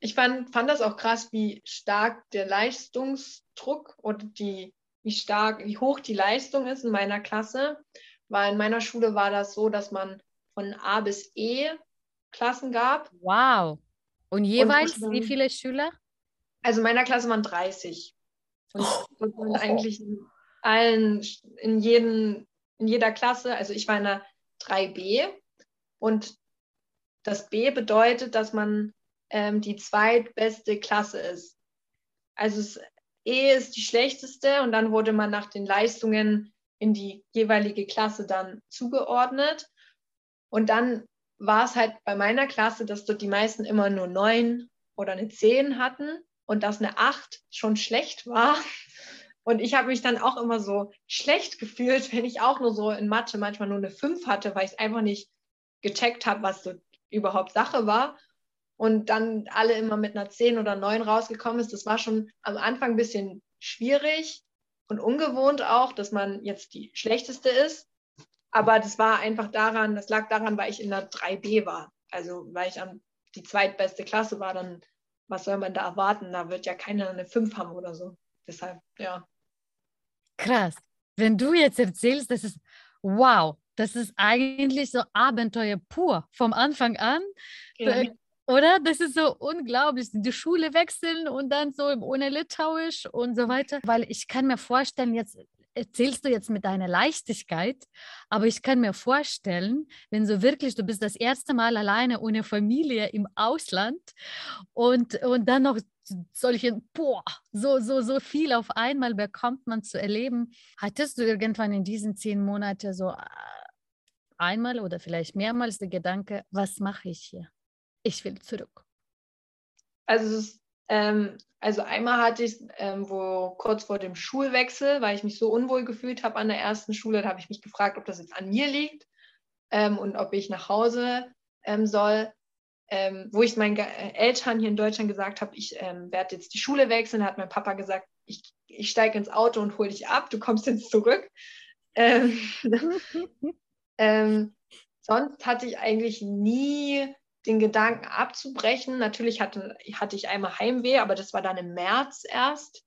ich fand, fand das auch krass, wie stark der Leistungsdruck oder die wie stark, wie hoch die Leistung ist in meiner Klasse, weil in meiner Schule war das so, dass man von A bis E Klassen gab. Wow. Und jeweils Und wie viele Schüler? Also in meiner Klasse waren 30. Und sind eigentlich allen, in, jeden, in jeder Klasse, also ich war in der 3b und das B bedeutet, dass man ähm, die zweitbeste Klasse ist. Also es E ist die schlechteste und dann wurde man nach den Leistungen in die jeweilige Klasse dann zugeordnet. Und dann war es halt bei meiner Klasse, dass dort die meisten immer nur neun oder eine zehn hatten und dass eine acht schon schlecht war. Und ich habe mich dann auch immer so schlecht gefühlt, [LAUGHS] wenn ich auch nur so in Mathe manchmal nur eine fünf hatte, weil ich einfach nicht gecheckt habe, was so überhaupt Sache war und dann alle immer mit einer 10 oder 9 rausgekommen ist, das war schon am Anfang ein bisschen schwierig und ungewohnt auch, dass man jetzt die schlechteste ist. Aber das war einfach daran, das lag daran, weil ich in der 3b war. Also weil ich an die zweitbeste Klasse war, dann was soll man da erwarten? Da wird ja keiner eine 5 haben oder so. Deshalb, ja. Krass. Wenn du jetzt erzählst, das ist wow, das ist eigentlich so Abenteuer pur vom Anfang an. Ja. Oder? Das ist so unglaublich. Die Schule wechseln und dann so ohne Litauisch und so weiter. Weil ich kann mir vorstellen, jetzt erzählst du jetzt mit deiner Leichtigkeit, aber ich kann mir vorstellen, wenn so wirklich, du bist das erste Mal alleine ohne Familie im Ausland und, und dann noch solche, boah, so, so, so viel auf einmal bekommt man zu erleben. Hattest du irgendwann in diesen zehn Monaten so äh, einmal oder vielleicht mehrmals der Gedanke, was mache ich hier? Ich will zurück. Also ähm, also einmal hatte ich, ähm, wo kurz vor dem Schulwechsel, weil ich mich so unwohl gefühlt habe an der ersten Schule, da habe ich mich gefragt, ob das jetzt an mir liegt ähm, und ob ich nach Hause ähm, soll. Ähm, wo ich meinen äh, Eltern hier in Deutschland gesagt habe, ich ähm, werde jetzt die Schule wechseln, hat mein Papa gesagt, ich, ich steige ins Auto und hole dich ab, du kommst jetzt zurück. [LAUGHS] sonst hatte ich eigentlich nie den Gedanken abzubrechen. Natürlich hatte, hatte ich einmal Heimweh, aber das war dann im März erst.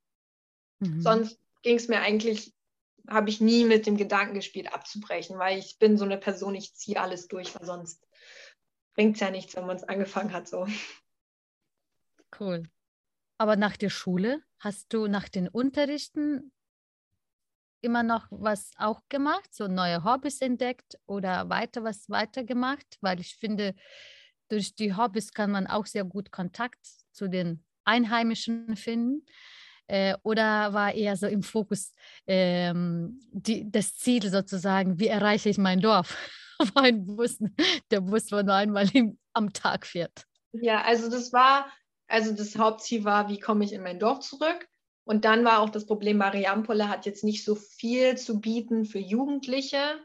Mhm. Sonst ging es mir eigentlich, habe ich nie mit dem Gedanken gespielt, abzubrechen, weil ich bin so eine Person, ich ziehe alles durch, weil sonst bringt es ja nichts, wenn man es angefangen hat. So. Cool. Aber nach der Schule hast du nach den Unterrichten immer noch was auch gemacht, so neue Hobbys entdeckt oder weiter was weitergemacht? Weil ich finde, durch die Hobbys kann man auch sehr gut Kontakt zu den Einheimischen finden. Äh, oder war eher so im Fokus ähm, die, das Ziel sozusagen, wie erreiche ich mein Dorf? [LAUGHS] Auf einen Bus, der Bus, wo nur einmal im, am Tag fährt. Ja, also das war, also das Hauptziel war, wie komme ich in mein Dorf zurück? Und dann war auch das Problem, Mariampole hat jetzt nicht so viel zu bieten für Jugendliche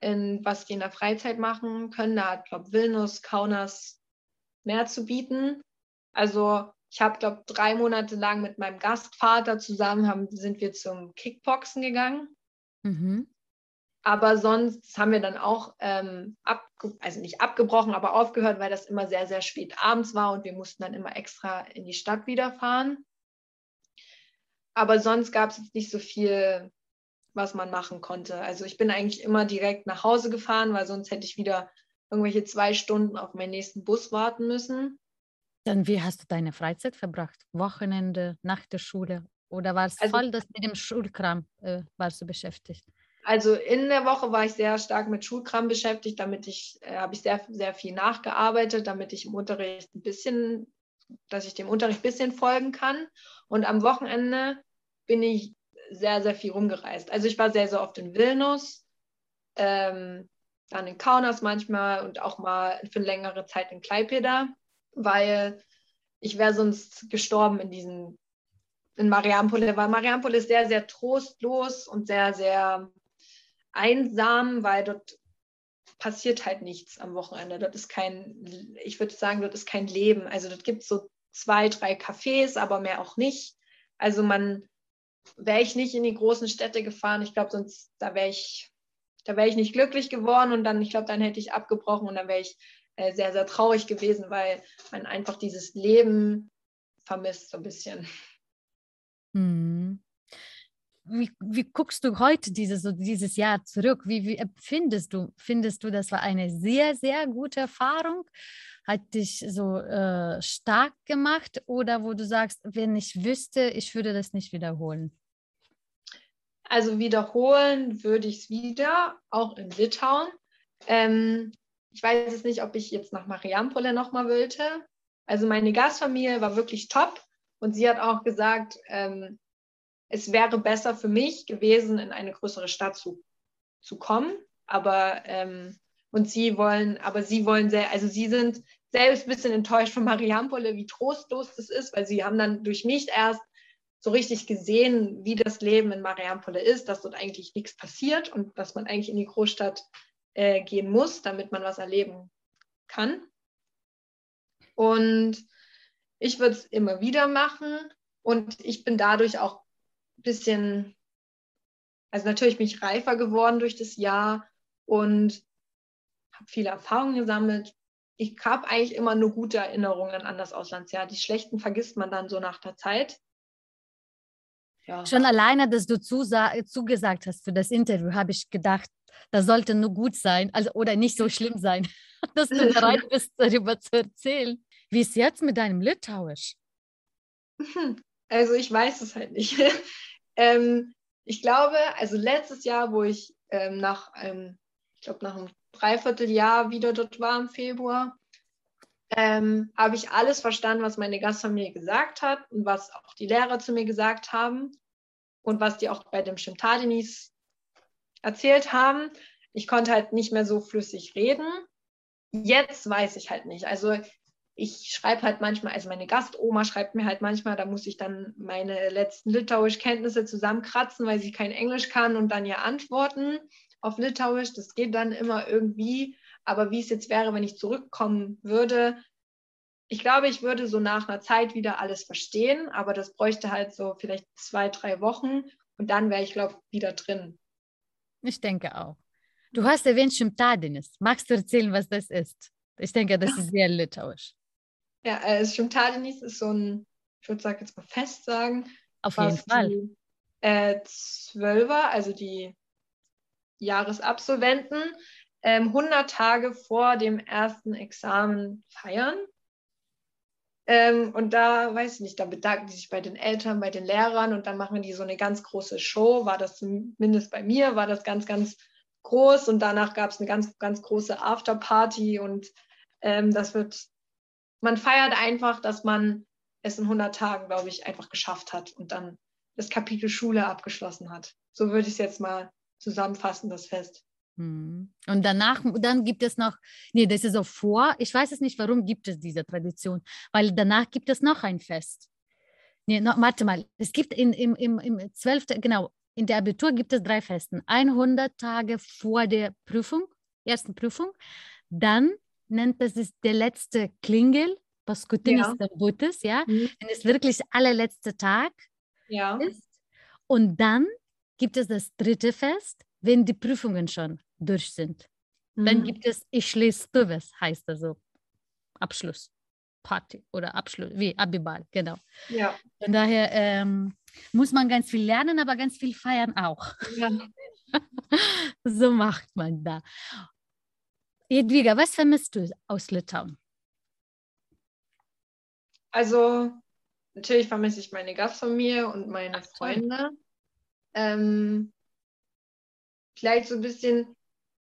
in, was die in der Freizeit machen können. Da hat, glaube Vilnius, Kaunas mehr zu bieten. Also ich habe, glaube drei Monate lang mit meinem Gastvater zusammen haben, sind wir zum Kickboxen gegangen. Mhm. Aber sonst haben wir dann auch, ähm, also nicht abgebrochen, aber aufgehört, weil das immer sehr, sehr spät abends war und wir mussten dann immer extra in die Stadt wieder fahren. Aber sonst gab es jetzt nicht so viel was man machen konnte. Also ich bin eigentlich immer direkt nach Hause gefahren, weil sonst hätte ich wieder irgendwelche zwei Stunden auf meinen nächsten Bus warten müssen. Dann wie hast du deine Freizeit verbracht? Wochenende, nach der Schule? Oder war es also, voll das mit dem Schulkram äh, warst du beschäftigt? Also in der Woche war ich sehr stark mit Schulkram beschäftigt, damit ich, äh, habe ich sehr, sehr viel nachgearbeitet, damit ich im Unterricht ein bisschen, dass ich dem Unterricht ein bisschen folgen kann. Und am Wochenende bin ich sehr, sehr viel rumgereist. Also ich war sehr, sehr oft in Vilnius, ähm, dann in Kaunas manchmal und auch mal für längere Zeit in Klaipeda, weil ich wäre sonst gestorben in diesen, in Mariampol, weil Mariampol ist sehr, sehr trostlos und sehr, sehr einsam, weil dort passiert halt nichts am Wochenende. Dort ist kein, ich würde sagen, dort ist kein Leben. Also dort gibt es so zwei, drei Cafés, aber mehr auch nicht. Also man, wäre ich nicht in die großen Städte gefahren. Ich glaube, sonst, da wäre ich, da wäre ich nicht glücklich geworden und dann, ich glaube, dann hätte ich abgebrochen und dann wäre ich äh, sehr, sehr traurig gewesen, weil man einfach dieses Leben vermisst so ein bisschen. Hm. Wie, wie guckst du heute dieses, so dieses Jahr zurück? Wie, wie empfindest du? Findest du, das war eine sehr, sehr gute Erfahrung? Hat dich so äh, stark gemacht oder wo du sagst, wenn ich wüsste, ich würde das nicht wiederholen? Also wiederholen würde ich es wieder, auch in Litauen. Ähm, ich weiß jetzt nicht, ob ich jetzt nach Mariampole nochmal wollte. Also meine Gastfamilie war wirklich top und sie hat auch gesagt, ähm, es wäre besser für mich gewesen, in eine größere Stadt zu, zu kommen. Aber ähm, und sie wollen, aber sie wollen sehr, also sie sind selbst ein bisschen enttäuscht von Mariampole, wie trostlos das ist, weil sie haben dann durch mich erst so richtig gesehen, wie das Leben in Mariampole ist, dass dort eigentlich nichts passiert und dass man eigentlich in die Großstadt äh, gehen muss, damit man was erleben kann. Und ich würde es immer wieder machen und ich bin dadurch auch bisschen, also natürlich bin ich reifer geworden durch das Jahr und habe viele Erfahrungen gesammelt, ich habe eigentlich immer nur gute Erinnerungen an das Auslandsjahr. Die schlechten vergisst man dann so nach der Zeit. Ja. Schon alleine, dass du zugesagt hast für das Interview, habe ich gedacht, das sollte nur gut sein also, oder nicht so schlimm sein, [LAUGHS] dass du bereit [LAUGHS] bist, darüber zu erzählen. Wie ist jetzt mit deinem Litauisch? [LAUGHS] Also ich weiß es halt nicht. Ähm, ich glaube, also letztes Jahr, wo ich ähm, nach einem, ich glaube nach einem Dreivierteljahr wieder dort war im Februar, ähm, habe ich alles verstanden, was meine Gastfamilie gesagt hat und was auch die Lehrer zu mir gesagt haben und was die auch bei dem Shimtadinis erzählt haben. Ich konnte halt nicht mehr so flüssig reden. Jetzt weiß ich halt nicht. Also ich schreibe halt manchmal, also meine Gastoma schreibt mir halt manchmal, da muss ich dann meine letzten Litauisch-Kenntnisse zusammenkratzen, weil sie kein Englisch kann und dann ja antworten auf Litauisch. Das geht dann immer irgendwie. Aber wie es jetzt wäre, wenn ich zurückkommen würde, ich glaube, ich würde so nach einer Zeit wieder alles verstehen, aber das bräuchte halt so vielleicht zwei, drei Wochen und dann wäre ich, glaube ich, wieder drin. Ich denke auch. Du hast erwähnt Schimtadinis. Magst du erzählen, was das ist? Ich denke, das ist sehr litauisch. Ja, äh, Schimtadinis ist so ein, ich würde sagen jetzt mal fest sagen. Auf jeden Fall. Die, äh, Zwölfer, also die Jahresabsolventen, ähm, 100 Tage vor dem ersten Examen feiern. Ähm, und da, weiß ich nicht, da bedanken die sich bei den Eltern, bei den Lehrern und dann machen die so eine ganz große Show. War das zumindest bei mir, war das ganz, ganz groß und danach gab es eine ganz, ganz große Afterparty und ähm, das wird, man feiert einfach, dass man es in 100 Tagen, glaube ich, einfach geschafft hat und dann das Kapitel Schule abgeschlossen hat. So würde ich es jetzt mal zusammenfassen, das Fest. Hm. Und danach, dann gibt es noch, nee, das ist so vor, ich weiß es nicht, warum gibt es diese Tradition, weil danach gibt es noch ein Fest. Nee, no, warte mal, es gibt in, im, im, im 12., genau, in der Abitur gibt es drei Festen. 100 Tage vor der Prüfung, ersten Prüfung, dann nennt es sich der letzte Klingel, Paskutinis ja. Buttes, ja, mhm. wenn es wirklich allerletzte Tag ja. ist. Und dann gibt es das dritte Fest, wenn die Prüfungen schon durch sind. Mhm. Dann gibt es Ich schließe Tuves, heißt also Abschluss. Party oder Abschluss, wie Abibal, genau. Ja. Von daher ähm, muss man ganz viel lernen, aber ganz viel feiern auch. Ja. [LAUGHS] so macht man da. Edwiga, was vermisst du aus Litauen? Also, natürlich vermisse ich meine Gastfamilie und meine Ach, Freunde. Ähm, vielleicht so ein bisschen,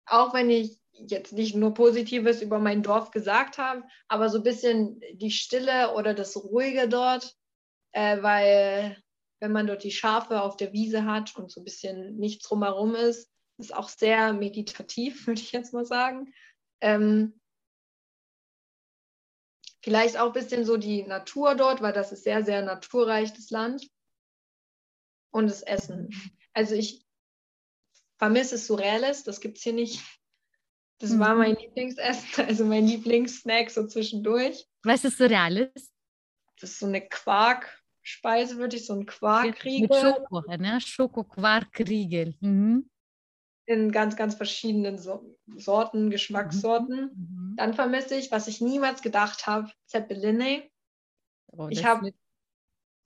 auch wenn ich jetzt nicht nur Positives über mein Dorf gesagt habe, aber so ein bisschen die Stille oder das Ruhige dort, äh, weil wenn man dort die Schafe auf der Wiese hat und so ein bisschen nichts drumherum ist, ist auch sehr meditativ, [LAUGHS] würde ich jetzt mal sagen. Ähm, vielleicht auch ein bisschen so die Natur dort, weil das ist sehr, sehr naturreich, das Land. Und das Essen. Also ich vermisse Surreales, das gibt es hier nicht. Das mhm. war mein Lieblingsessen, [LAUGHS] also mein Lieblingssnack so zwischendurch. Was ist Surreales? Das ist so eine Quarkspeise, würde ich, so ein Quarkriegel. Mit Schoko, ne? Schoko-Quarkriegel. Mhm. In ganz, ganz verschiedenen so Sorten, Geschmackssorten. Mhm. Dann vermisse ich, was ich niemals gedacht habe, Zeppeline. Oh, ich habe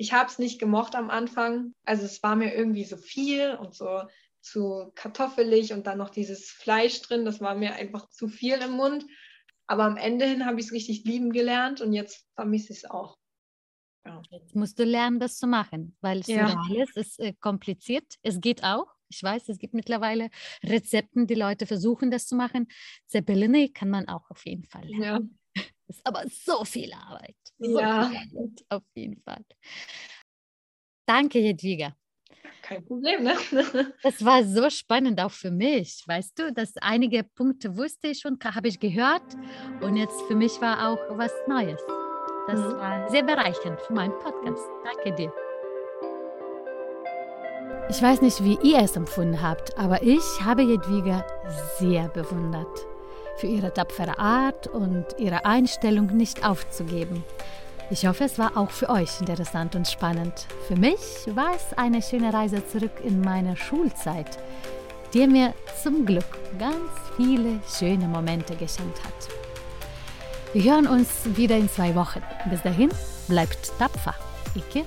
ich habe es nicht gemocht am Anfang. Also es war mir irgendwie so viel und so zu kartoffelig und dann noch dieses Fleisch drin. Das war mir einfach zu viel im Mund. Aber am Ende hin habe ich es richtig lieben gelernt und jetzt vermisse ich es auch. Ja. Jetzt musst du lernen, das zu machen, weil Surreales ja. ist äh, kompliziert. Es geht auch. Ich weiß, es gibt mittlerweile Rezepten, die Leute versuchen, das zu machen. Zeppelini kann man auch auf jeden Fall lernen. Ja. [LAUGHS] Ist aber so viel Arbeit. So ja. Viel Arbeit, auf jeden Fall. Danke, Jedwiga kein Problem. Ne? [LAUGHS] Das war so spannend auch für mich. Weißt du, dass einige Punkte wusste ich schon, habe ich gehört. Und jetzt für mich war auch was Neues. Das mhm. war sehr bereichernd für meinen Podcast. Danke dir. Ich weiß nicht, wie ihr es empfunden habt, aber ich habe Jedwiga sehr bewundert für ihre tapfere Art und ihre Einstellung, nicht aufzugeben. Ich hoffe, es war auch für euch interessant und spannend. Für mich war es eine schöne Reise zurück in meine Schulzeit, die mir zum Glück ganz viele schöne Momente geschenkt hat. Wir hören uns wieder in zwei Wochen. Bis dahin, bleibt tapfer. Ike